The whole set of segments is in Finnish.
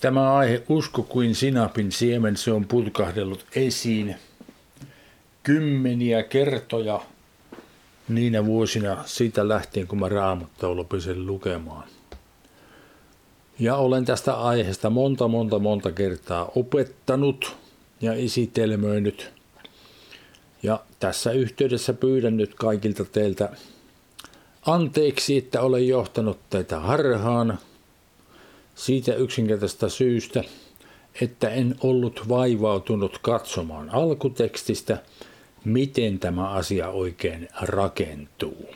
Tämä aihe usko kuin sinapin siemen, se on pulkahdellut esiin kymmeniä kertoja niinä vuosina siitä lähtien, kun mä Raamattua lopesin lukemaan. Ja olen tästä aiheesta monta, monta, monta kertaa opettanut ja esitelmöinyt. Ja tässä yhteydessä pyydän nyt kaikilta teiltä anteeksi, että olen johtanut teitä harhaan siitä yksinkertaisesta syystä, että en ollut vaivautunut katsomaan alkutekstistä, miten tämä asia oikein rakentuu.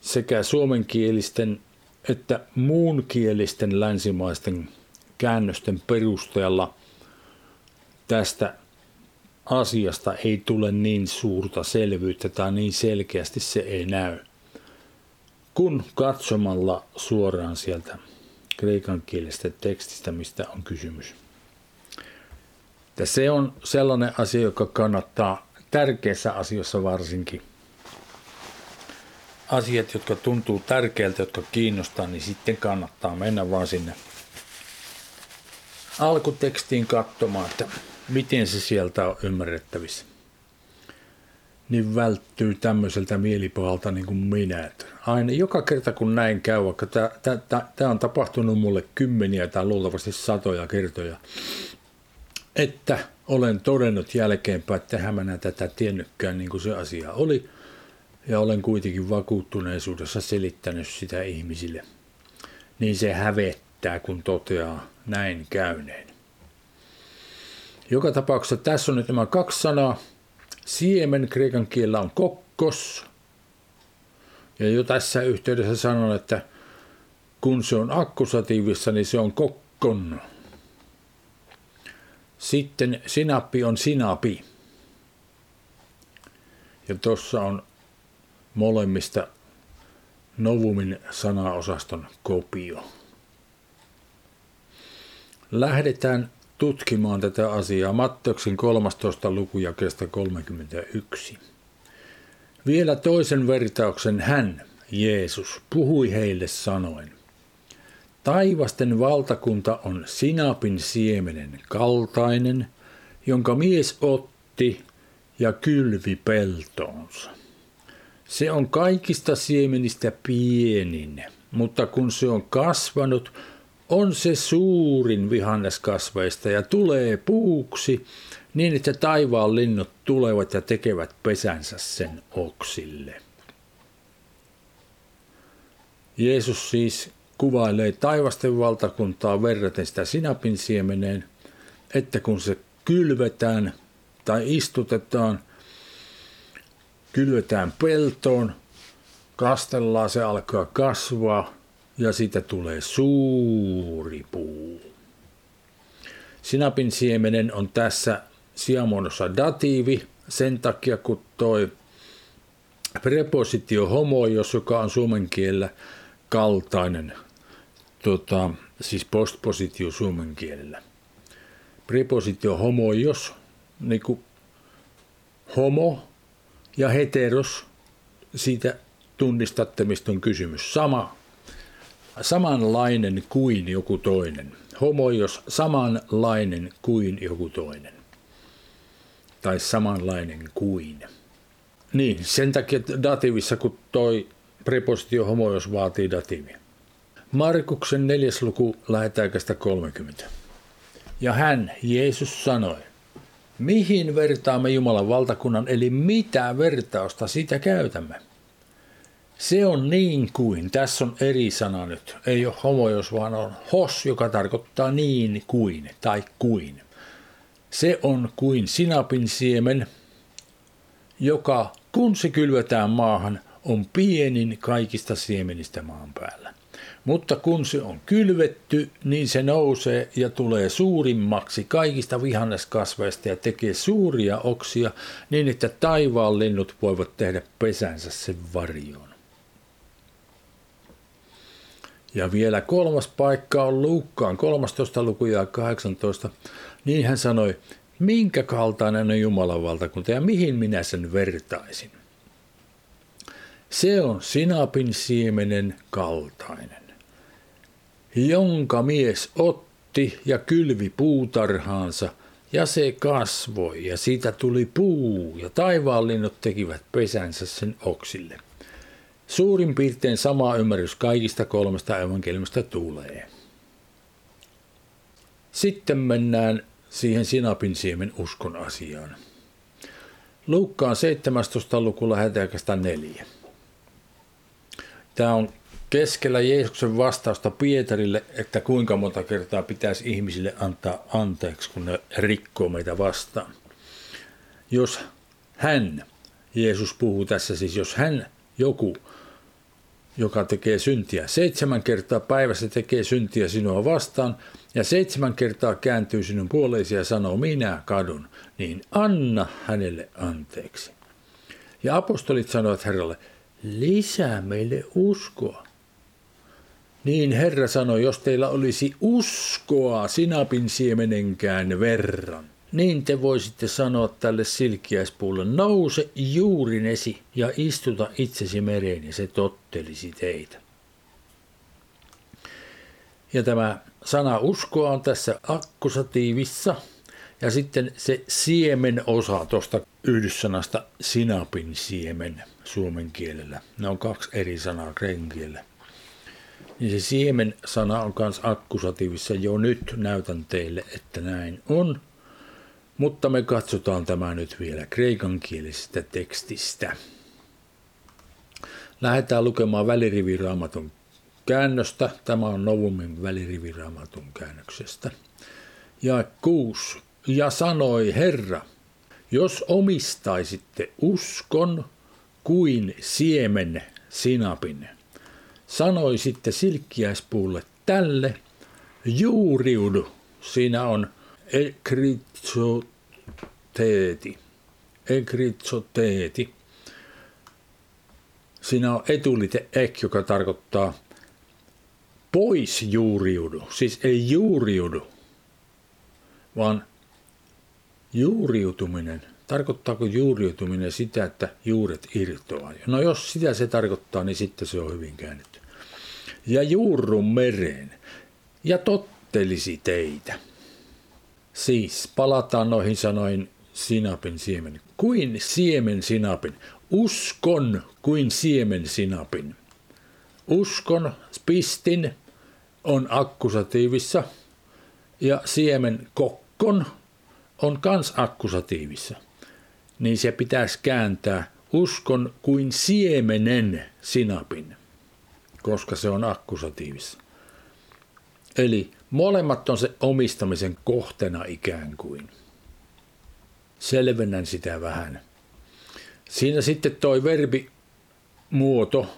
Sekä suomenkielisten että muunkielisten länsimaisten käännösten perusteella tästä asiasta ei tule niin suurta selvyyttä tai niin selkeästi se ei näy, kun katsomalla suoraan sieltä kreikan kielestä tekstistä, mistä on kysymys. Ja se on sellainen asia, joka kannattaa tärkeissä asioissa varsinkin asiat, jotka tuntuu tärkeältä, jotka kiinnostaa, niin sitten kannattaa mennä vaan sinne alkutekstiin katsomaan, että miten se sieltä on ymmärrettävissä. Niin välttyy tämmöiseltä mielipahalta niin kuin minä. Aina joka kerta kun näin käy, vaikka tämä on tapahtunut mulle kymmeniä tai luultavasti satoja kertoja, että olen todennut jälkeenpäin, että eihän mä tätä tiennytkään niin kuin se asia oli – ja olen kuitenkin vakuuttuneisuudessa selittänyt sitä ihmisille, niin se hävettää, kun toteaa näin käyneen. Joka tapauksessa tässä on nyt nämä kaksi sanaa. Siemen kreikan kielellä on kokkos. Ja jo tässä yhteydessä sanon, että kun se on akkusatiivissa, niin se on kokkon. Sitten sinappi on sinapi. Ja tuossa on molemmista Novumin sanaosaston kopio. Lähdetään tutkimaan tätä asiaa Matteuksen 13. lukujakeesta 31. Vielä toisen vertauksen hän, Jeesus, puhui heille sanoen. Taivasten valtakunta on sinapin siemenen kaltainen, jonka mies otti ja kylvi peltoonsa. Se on kaikista siemenistä pienin, mutta kun se on kasvanut, on se suurin vihanneskasveista ja tulee puuksi, niin että taivaan linnut tulevat ja tekevät pesänsä sen oksille. Jeesus siis kuvailee taivasten valtakuntaa verraten sitä sinapin siemeneen, että kun se kylvetään tai istutetaan – kylvetään peltoon, kastellaan, se alkaa kasvaa ja siitä tulee suuri puu. Sinapin siemenen on tässä sijamuodossa datiivi sen takia, kun toi prepositio homoios, joka on suomen kielellä kaltainen, tota, siis postpositio suomen kielellä. Prepositio homoios, niin kuin homo ja heteros, siitä tunnistatte, mistä on kysymys. Sama, samanlainen kuin joku toinen. Homo, jos samanlainen kuin joku toinen. Tai samanlainen kuin. Niin, sen takia dativissa, kun toi prepositio homo, jos vaatii datiivia. Markuksen neljäs luku lähetäikästä 30. Ja hän, Jeesus, sanoi, Mihin vertaamme Jumalan valtakunnan, eli mitä vertausta sitä käytämme? Se on niin kuin, tässä on eri sana nyt, ei ole homo, jos vaan on hos, joka tarkoittaa niin kuin tai kuin. Se on kuin sinapin siemen, joka kun se kylvetään maahan, on pienin kaikista siemenistä maan päällä. Mutta kun se on kylvetty, niin se nousee ja tulee suurimmaksi kaikista vihanneskasveista ja tekee suuria oksia niin, että taivaan linnut voivat tehdä pesänsä sen varjoon. Ja vielä kolmas paikka on Luukkaan 13. luku ja 18. Niin hän sanoi, minkä kaltainen on Jumalan valtakunta ja mihin minä sen vertaisin. Se on sinapin siemenen kaltainen. jonka mies otti ja kylvi puutarhaansa, ja se kasvoi, ja siitä tuli puu, ja taivaanlinnut tekivät pesänsä sen oksille. Suurin piirtein sama ymmärrys kaikista kolmesta evankeliumista tulee. Sitten mennään siihen sinapin siemen uskon asiaan. Luukkaan 17. luku lähetäkästä 4. Tämä on keskellä Jeesuksen vastausta Pietarille, että kuinka monta kertaa pitäisi ihmisille antaa anteeksi, kun ne rikkoo meitä vastaan. Jos hän, Jeesus puhuu tässä siis, jos hän, joku, joka tekee syntiä, seitsemän kertaa päivässä tekee syntiä sinua vastaan, ja seitsemän kertaa kääntyy sinun puoleesi ja sanoo, minä kadun, niin anna hänelle anteeksi. Ja apostolit sanoivat Herralle, lisää meille uskoa. Niin Herra sanoi, jos teillä olisi uskoa sinapin siemenenkään verran, niin te voisitte sanoa tälle silkiäispuulle, nouse juurinesi ja istuta itsesi mereen ja se tottelisi teitä. Ja tämä sana uskoa on tässä akkusatiivissa ja sitten se siemen osa tuosta yhdyssanasta sinapin siemen suomen kielellä. Ne on kaksi eri sanaa kreikan kielellä niin se siemen sana on myös akkusatiivissa. Jo nyt näytän teille, että näin on. Mutta me katsotaan tämä nyt vielä kreikankielisestä tekstistä. Lähdetään lukemaan väliriviraamatun käännöstä. Tämä on Novumin väliriviraamatun käännöksestä. Ja kuusi. Ja sanoi Herra, jos omistaisitte uskon kuin siemen sinapin, sanoi sitten silkkiäispuulle tälle, juuriudu. Siinä on ekritsoteeti. Ekritsoteeti. Siinä on etulite ek, joka tarkoittaa pois juuriudu. Siis ei juuriudu, vaan juuriutuminen. Tarkoittaako juuriutuminen sitä, että juuret irtoaa? No jos sitä se tarkoittaa, niin sitten se on hyvin käännetty ja juurrun mereen ja tottelisi teitä. Siis palataan noihin sanoin sinapin siemen. Kuin siemen sinapin. Uskon kuin siemen sinapin. Uskon, pistin, on akkusatiivissa ja siemen kokkon on kans akkusatiivissa. Niin se pitäisi kääntää uskon kuin siemenen sinapin koska se on akkusatiivissa. Eli molemmat on se omistamisen kohteena ikään kuin. Selvennän sitä vähän. Siinä sitten toi verbi muoto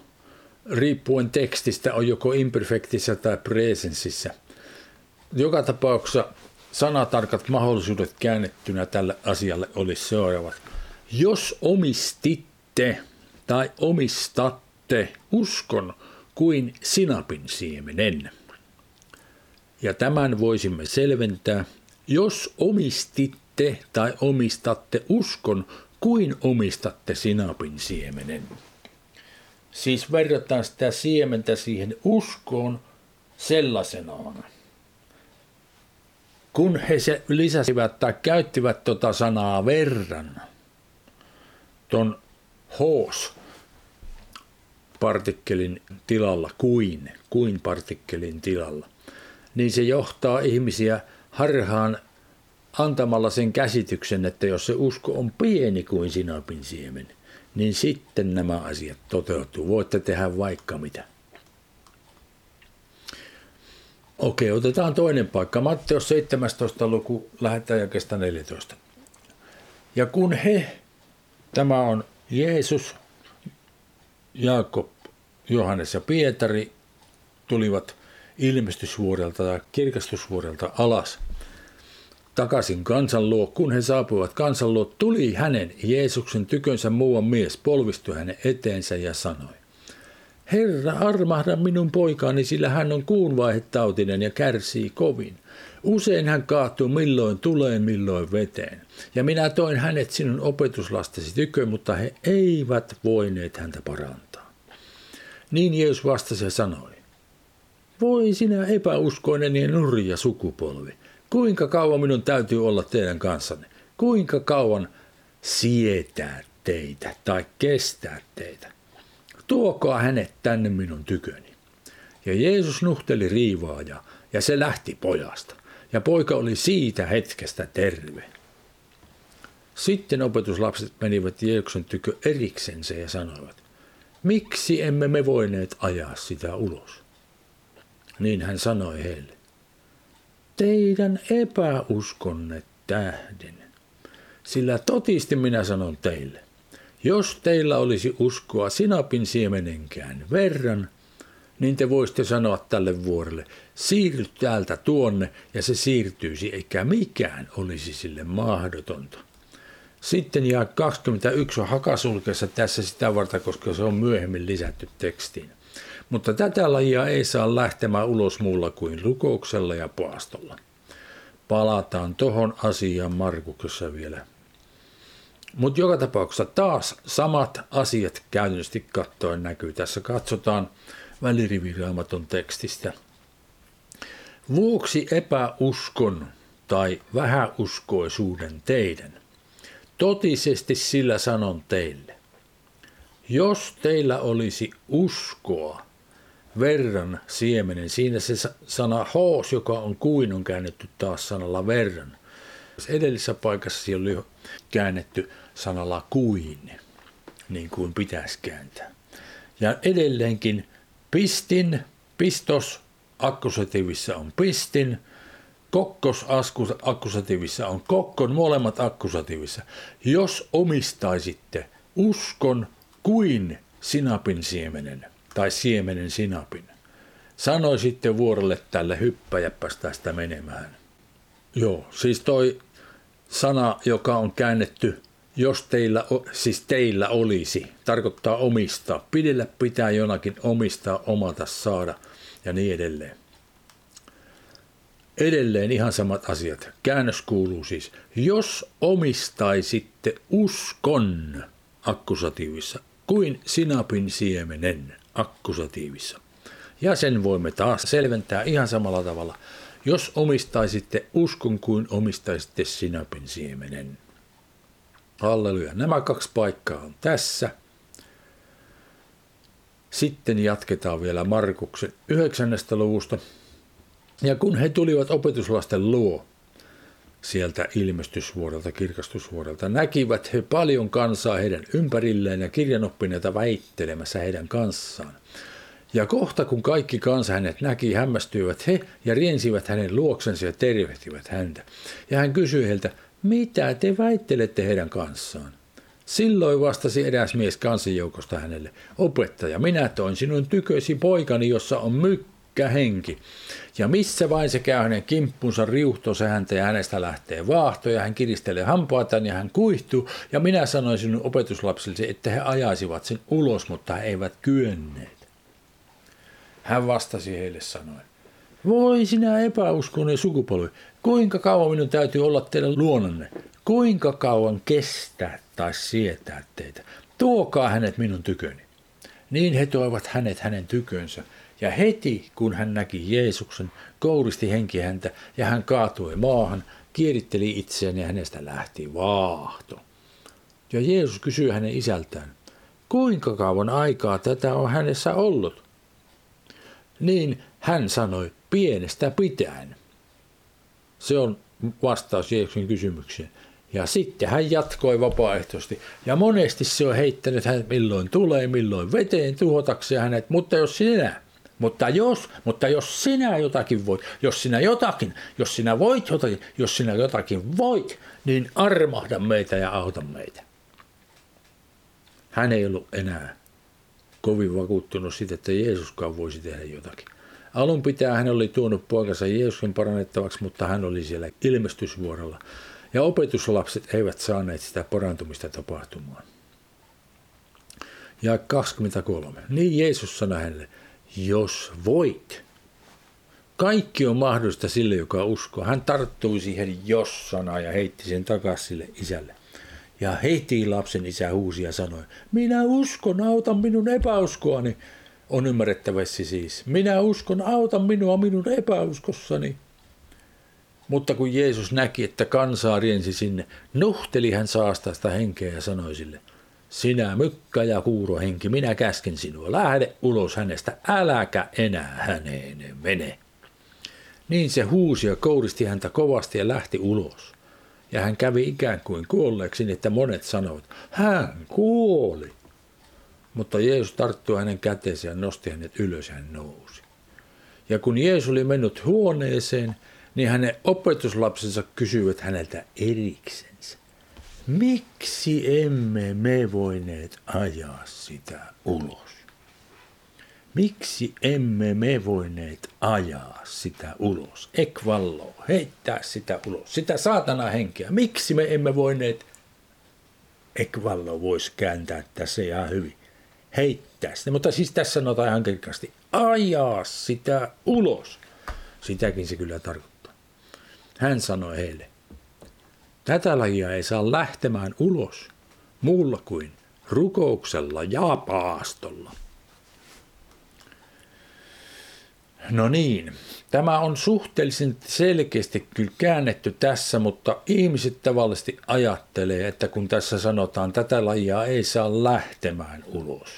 riippuen tekstistä on joko imperfektissä tai presensissä. Joka tapauksessa sanatarkat mahdollisuudet käännettynä tälle asialle olisi seuraavat. Jos omistitte tai omistatte uskon kuin sinapin siemenen. Ja tämän voisimme selventää, jos omistitte tai omistatte uskon kuin omistatte sinapin siemenen. Siis verrataan sitä siementä siihen uskoon sellaisenaan. Kun he se lisäsivät tai käyttivät tuota sanaa verran, ton hoos, partikkelin tilalla kuin, kuin partikkelin tilalla, niin se johtaa ihmisiä harhaan antamalla sen käsityksen, että jos se usko on pieni kuin sinapin siemen, niin sitten nämä asiat toteutuu. Voitte tehdä vaikka mitä. Okei, otetaan toinen paikka. Matteus 17. luku, lähetään jakesta 14. Ja kun he, tämä on Jeesus, Jaakob, Johannes ja Pietari tulivat ilmestysvuorelta tai kirkastusvuorelta alas takaisin kansan luo. Kun he saapuivat kansan luo, tuli hänen Jeesuksen tykönsä muuan mies, polvistui hänen eteensä ja sanoi, Herra, armahda minun poikaani, sillä hän on kuunvaihetautinen ja kärsii kovin. Usein hän kaatuu milloin tuleen, milloin veteen. Ja minä toin hänet sinun opetuslastesi tykö, mutta he eivät voineet häntä parantaa. Niin Jeesus vastasi ja sanoi, Voi sinä epäuskoinen ja nurja sukupolvi. Kuinka kauan minun täytyy olla teidän kanssanne? Kuinka kauan sietää teitä tai kestää teitä? Tuokaa hänet tänne minun tyköni. Ja Jeesus nuhteli riivaaja ja se lähti pojasta. Ja poika oli siitä hetkestä terve. Sitten opetuslapset menivät Jeesuksen tykö eriksensä ja sanoivat, miksi emme me voineet ajaa sitä ulos? Niin hän sanoi heille, teidän epäuskonne tähden. Sillä totisti minä sanon teille, jos teillä olisi uskoa sinapin siemenenkään verran, niin te voisitte sanoa tälle vuorelle, siirry täältä tuonne ja se siirtyisi, eikä mikään olisi sille mahdotonta. Sitten ja 21 on hakasulkeessa tässä sitä varten, koska se on myöhemmin lisätty tekstiin. Mutta tätä lajia ei saa lähtemään ulos muulla kuin rukouksella ja paastolla. Palataan tohon asiaan Markuksessa vielä. Mutta joka tapauksessa taas samat asiat käytännössä katsoen näkyy. Tässä katsotaan väliriviraamaton tekstistä. Vuoksi epäuskon tai vähäuskoisuuden teidän Totisesti sillä sanon teille, jos teillä olisi uskoa verran siemenen, siinä se sana hoos, joka on kuin, on käännetty taas sanalla verran. Edellisessä paikassa siellä oli käännetty sanalla kuin, niin kuin pitäisi kääntää. Ja edelleenkin pistin, pistos, akkusatiivissa on pistin, Kokkos akkusatiivissa on kokkon, molemmat akkusatiivissa. Jos omistaisitte uskon kuin sinapin siemenen tai siemenen sinapin, sanoisitte vuorolle tälle hyppäjäpäs tästä menemään. Joo, siis toi sana, joka on käännetty, jos teillä, siis teillä olisi, tarkoittaa omistaa. Pidellä pitää jonakin omistaa, omata, saada ja niin edelleen. Edelleen ihan samat asiat. Käännös kuuluu siis, jos omistaisitte uskon akkusatiivissa kuin sinapin siemenen akkusatiivissa. Ja sen voimme taas selventää ihan samalla tavalla. Jos omistaisitte uskon kuin omistaisitte sinapin siemenen. Halleluja. Nämä kaksi paikkaa on tässä. Sitten jatketaan vielä Markuksen 9. luvusta ja kun he tulivat opetuslasten luo, sieltä ilmestysvuodelta, kirkastusvuodelta, näkivät he paljon kansaa heidän ympärilleen ja kirjanoppineita väittelemässä heidän kanssaan. Ja kohta kun kaikki kansa hänet näki, hämmästyivät he ja riensivät hänen luoksensa ja tervehtivät häntä. Ja hän kysyi heiltä, mitä te väittelette heidän kanssaan? Silloin vastasi eräs mies kansanjoukosta hänelle, opettaja, minä toin sinun tykösi poikani, jossa on mykkä henki. Ja missä vain se käy hänen kimppunsa, riuhto se häntä ja hänestä lähtee vaahto ja hän kiristelee hampaatan ja hän kuihtuu. Ja minä sanoin sinun opetuslapsille, että he ajaisivat sen ulos, mutta he eivät kyenneet. Hän vastasi heille sanoen, voi sinä epäuskoinen sukupolvi, kuinka kauan minun täytyy olla teidän luonanne? Kuinka kauan kestää tai sietää teitä? Tuokaa hänet minun tyköni. Niin he toivat hänet hänen tykönsä ja heti kun hän näki Jeesuksen, kouristi henki häntä ja hän kaatui maahan, kieritteli itseään ja hänestä lähti vaahto. Ja Jeesus kysyi hänen isältään, kuinka kauan aikaa tätä on hänessä ollut? Niin hän sanoi, pienestä pitäen. Se on vastaus Jeesuksen kysymykseen. Ja sitten hän jatkoi vapaaehtoisesti. Ja monesti se on heittänyt hän milloin tulee, milloin veteen tuhotakseen hänet. Mutta jos sinä mutta jos, mutta jos sinä jotakin voit, jos sinä jotakin, jos sinä voit jotakin, jos sinä jotakin voit, niin armahda meitä ja auta meitä. Hän ei ollut enää kovin vakuuttunut siitä, että Jeesuskaan voisi tehdä jotakin. Alun pitää hän oli tuonut poikansa Jeesuksen parannettavaksi, mutta hän oli siellä ilmestysvuorolla. Ja opetuslapset eivät saaneet sitä parantumista tapahtumaan. Ja 23. Niin Jeesus sanoi hänelle, jos voit. Kaikki on mahdollista sille, joka uskoo. Hän tarttui siihen jos-sanaan ja heitti sen takaisin sille isälle. Ja heti lapsen isä huusi ja sanoi, minä uskon, auta minun epäuskoani. on ymmärrettävästi siis. Minä uskon, auta minua minun epäuskossani. Mutta kun Jeesus näki, että kansaa riensi sinne, nuhteli hän saastasta henkeä ja sanoi sille, sinä mykkä ja kuuro henki, minä käsken sinua, lähde ulos hänestä, äläkä enää häneen mene. Niin se huusi ja kouristi häntä kovasti ja lähti ulos. Ja hän kävi ikään kuin kuolleeksi, niin että monet sanoivat, hän kuoli. Mutta Jeesus tarttui hänen käteensä ja nosti hänet ylös ja hän nousi. Ja kun Jeesus oli mennyt huoneeseen, niin hänen opetuslapsensa kysyivät häneltä eriksensä. Miksi emme me voineet ajaa sitä ulos? Miksi emme me voineet ajaa sitä ulos? Ekvallo, heittää sitä ulos, sitä saatana henkeä. Miksi me emme voineet, ekvallo voisi kääntää tässä ihan hyvin, heittää sitä. Mutta siis tässä sanotaan ihan kirkkaasti, ajaa sitä ulos. Sitäkin se kyllä tarkoittaa. Hän sanoi heille, tätä lajia ei saa lähtemään ulos muulla kuin rukouksella ja paastolla. No niin, tämä on suhteellisen selkeästi kyllä käännetty tässä, mutta ihmiset tavallisesti ajattelee, että kun tässä sanotaan, tätä lajia ei saa lähtemään ulos,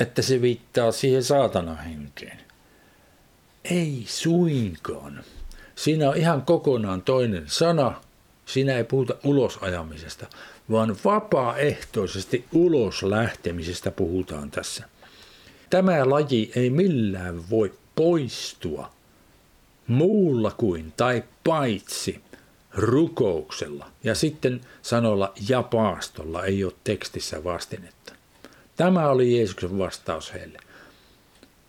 että se viittaa siihen saatana henkeen. Ei suinkaan. Siinä on ihan kokonaan toinen sana. Siinä ei puhuta ulosajamisesta, vaan vapaaehtoisesti ulos lähtemisestä puhutaan tässä. Tämä laji ei millään voi poistua muulla kuin tai paitsi rukouksella. Ja sitten sanolla ja paastolla ei ole tekstissä vastinetta. Tämä oli Jeesuksen vastaus heille.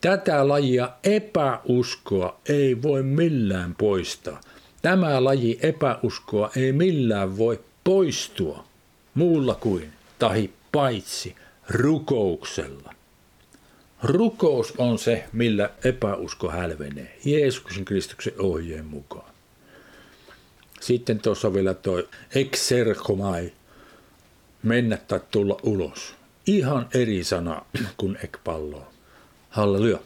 Tätä lajia epäuskoa ei voi millään poistaa. Tämä laji epäuskoa ei millään voi poistua muulla kuin tahi paitsi rukouksella. Rukous on se, millä epäusko hälvenee, Jeesuksen Kristuksen ohjeen mukaan. Sitten tuossa vielä toi exerkomai, mennä tai tulla ulos. Ihan eri sana kuin ekpallo. Halleluja.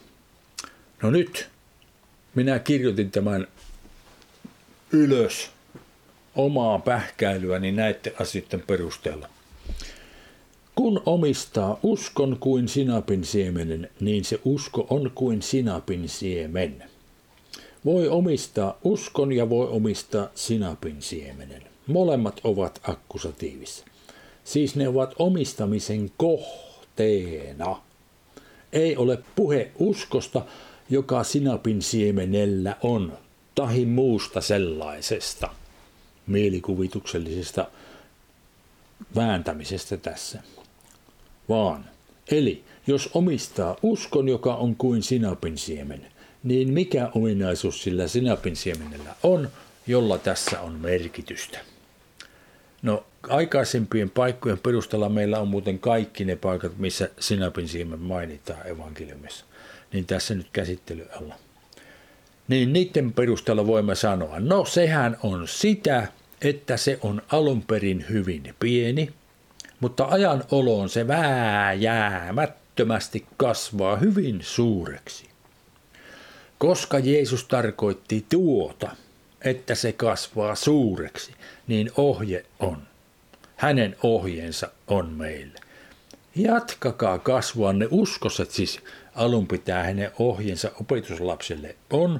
No nyt minä kirjoitin tämän ylös omaa pähkäilyäni näiden asioiden perusteella. Kun omistaa uskon kuin sinapin siemenen, niin se usko on kuin sinapin siemen. Voi omistaa uskon ja voi omistaa sinapin siemenen. Molemmat ovat akkusatiivissa. Siis ne ovat omistamisen kohteena. Ei ole puhe uskosta, joka sinapin siemenellä on, tahi muusta sellaisesta mielikuvituksellisesta vääntämisestä tässä vaan. Eli jos omistaa uskon, joka on kuin sinapin siemen, niin mikä ominaisuus sillä sinapin siemenellä on, jolla tässä on merkitystä? No aikaisempien paikkojen perusteella meillä on muuten kaikki ne paikat, missä sinapin siemen mainitaan evankeliumissa. Niin tässä nyt käsittely alla. Niin niiden perusteella voimme sanoa, no sehän on sitä, että se on alun perin hyvin pieni – mutta ajan oloon se vääjäämättömästi kasvaa hyvin suureksi. Koska Jeesus tarkoitti tuota, että se kasvaa suureksi, niin ohje on. Hänen ohjeensa on meille. Jatkakaa kasvuanne uskossa, siis alun pitää hänen ohjeensa opetuslapselle on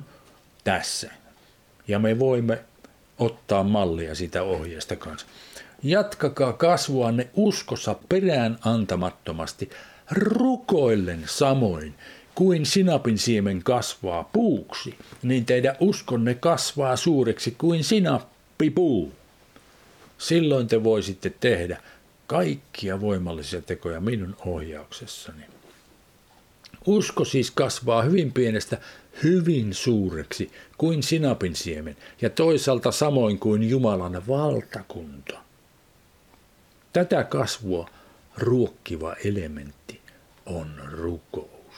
tässä. Ja me voimme ottaa mallia sitä ohjeesta kanssa. Jatkakaa kasvuanne uskossa perään antamattomasti, rukoillen samoin kuin sinapin siemen kasvaa puuksi, niin teidän uskonne kasvaa suureksi kuin sinappipuu. Silloin te voisitte tehdä kaikkia voimallisia tekoja minun ohjauksessani. Usko siis kasvaa hyvin pienestä hyvin suureksi kuin sinapin siemen ja toisaalta samoin kuin Jumalan valtakunta. Tätä kasvua ruokkiva elementti on rukous.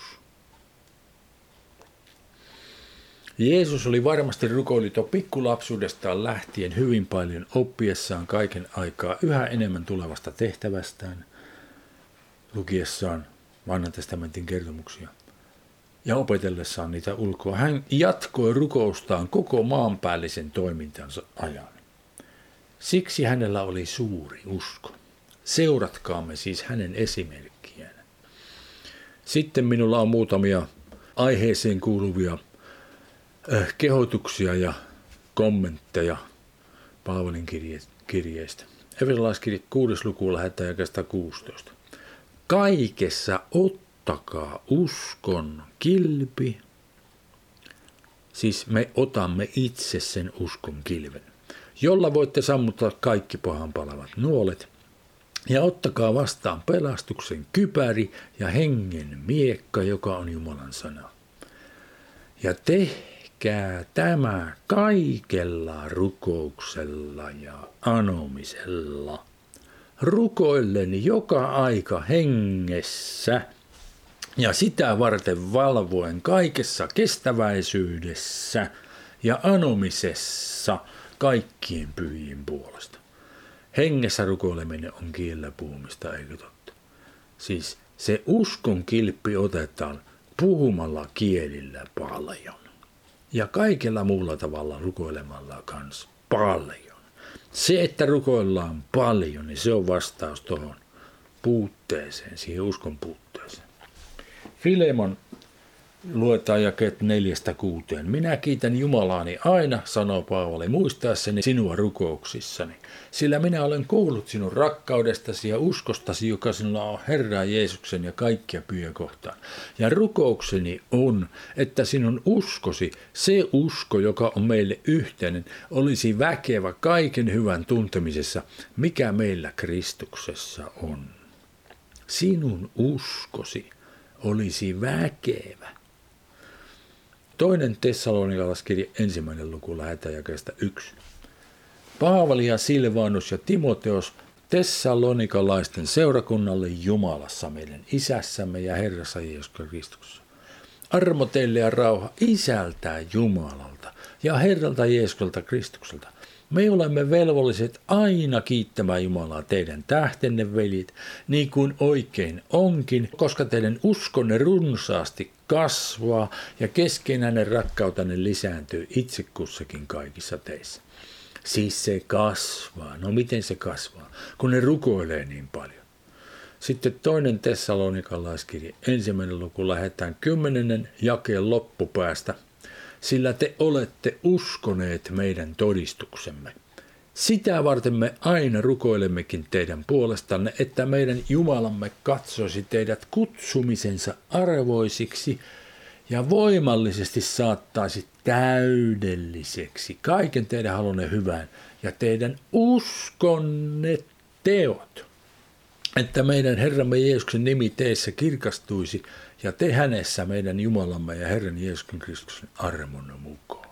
Jeesus oli varmasti rukoilito pikkulapsuudestaan lähtien hyvin paljon oppiessaan kaiken aikaa yhä enemmän tulevasta tehtävästään, lukiessaan vanhan testamentin kertomuksia ja opetellessaan niitä ulkoa. Hän jatkoi rukoustaan koko maanpäällisen toimintansa ajan. Siksi hänellä oli suuri usko. Seuratkaamme siis hänen esimerkkiään. Sitten minulla on muutamia aiheeseen kuuluvia äh, kehotuksia ja kommentteja Paavalin kirje, kirjeestä. Efesolaiskirje 6. luku lähetään 16. Kaikessa ottakaa uskon kilpi. Siis me otamme itse sen uskon kilven, jolla voitte sammuttaa kaikki pahan palavat nuolet. Ja ottakaa vastaan pelastuksen kypäri ja hengen miekka, joka on Jumalan sana. Ja tehkää tämä kaikella rukouksella ja anomisella – rukoillen joka aika hengessä ja sitä varten valvoen kaikessa kestäväisyydessä ja anomisessa kaikkien pyhien puolesta. Hengessä rukoileminen on kiellä puhumista, eikö totta? Siis se uskon kilppi otetaan puhumalla kielillä paljon. Ja kaikella muulla tavalla rukoilemalla kanssa paljon. Se, että rukoillaan paljon, niin se on vastaus tuohon puutteeseen, siihen uskon puutteeseen. Filemon luetaan jakeet neljästä kuuteen. Minä kiitän Jumalaani aina, sanoo Paavali, muistaessani sinua rukouksissani, sillä minä olen kuullut sinun rakkaudestasi ja uskostasi, joka sinulla on Herra Jeesuksen ja kaikkia pyhiä kohtaan. Ja rukoukseni on, että sinun uskosi, se usko, joka on meille yhteinen, olisi väkevä kaiken hyvän tuntemisessa, mikä meillä Kristuksessa on. Sinun uskosi olisi väkevä Toinen Tessalonikalaiskirja ensimmäinen luku lähetäjäkestä yksi. Paavali ja Silvanus ja Timoteos Tessalonikalaisten seurakunnalle Jumalassa meidän isässämme ja Herrassa Jeesus Kristuksessa. Armo teille ja rauha isältä Jumalalta ja Herralta Jeesukselta Kristukselta. Me olemme velvolliset aina kiittämään Jumalaa teidän tähtenne, veljet, niin kuin oikein onkin, koska teidän uskonne runsaasti kasvaa ja keskenäinen rakkautenne lisääntyy itse kussakin kaikissa teissä. Siis se kasvaa. No miten se kasvaa? Kun ne rukoilee niin paljon. Sitten toinen Tessalonikalaiskirja, ensimmäinen luku lähetään kymmenennen jakeen loppupäästä, sillä te olette uskoneet meidän todistuksemme. Sitä varten me aina rukoilemmekin teidän puolestanne, että meidän Jumalamme katsoisi teidät kutsumisensa arvoisiksi ja voimallisesti saattaisi täydelliseksi kaiken teidän halunne hyvään ja teidän uskonne teot. Että meidän Herramme Jeesuksen nimi teissä kirkastuisi ja te hänessä meidän Jumalamme ja Herran Jeesuksen Kristuksen armon mukaan.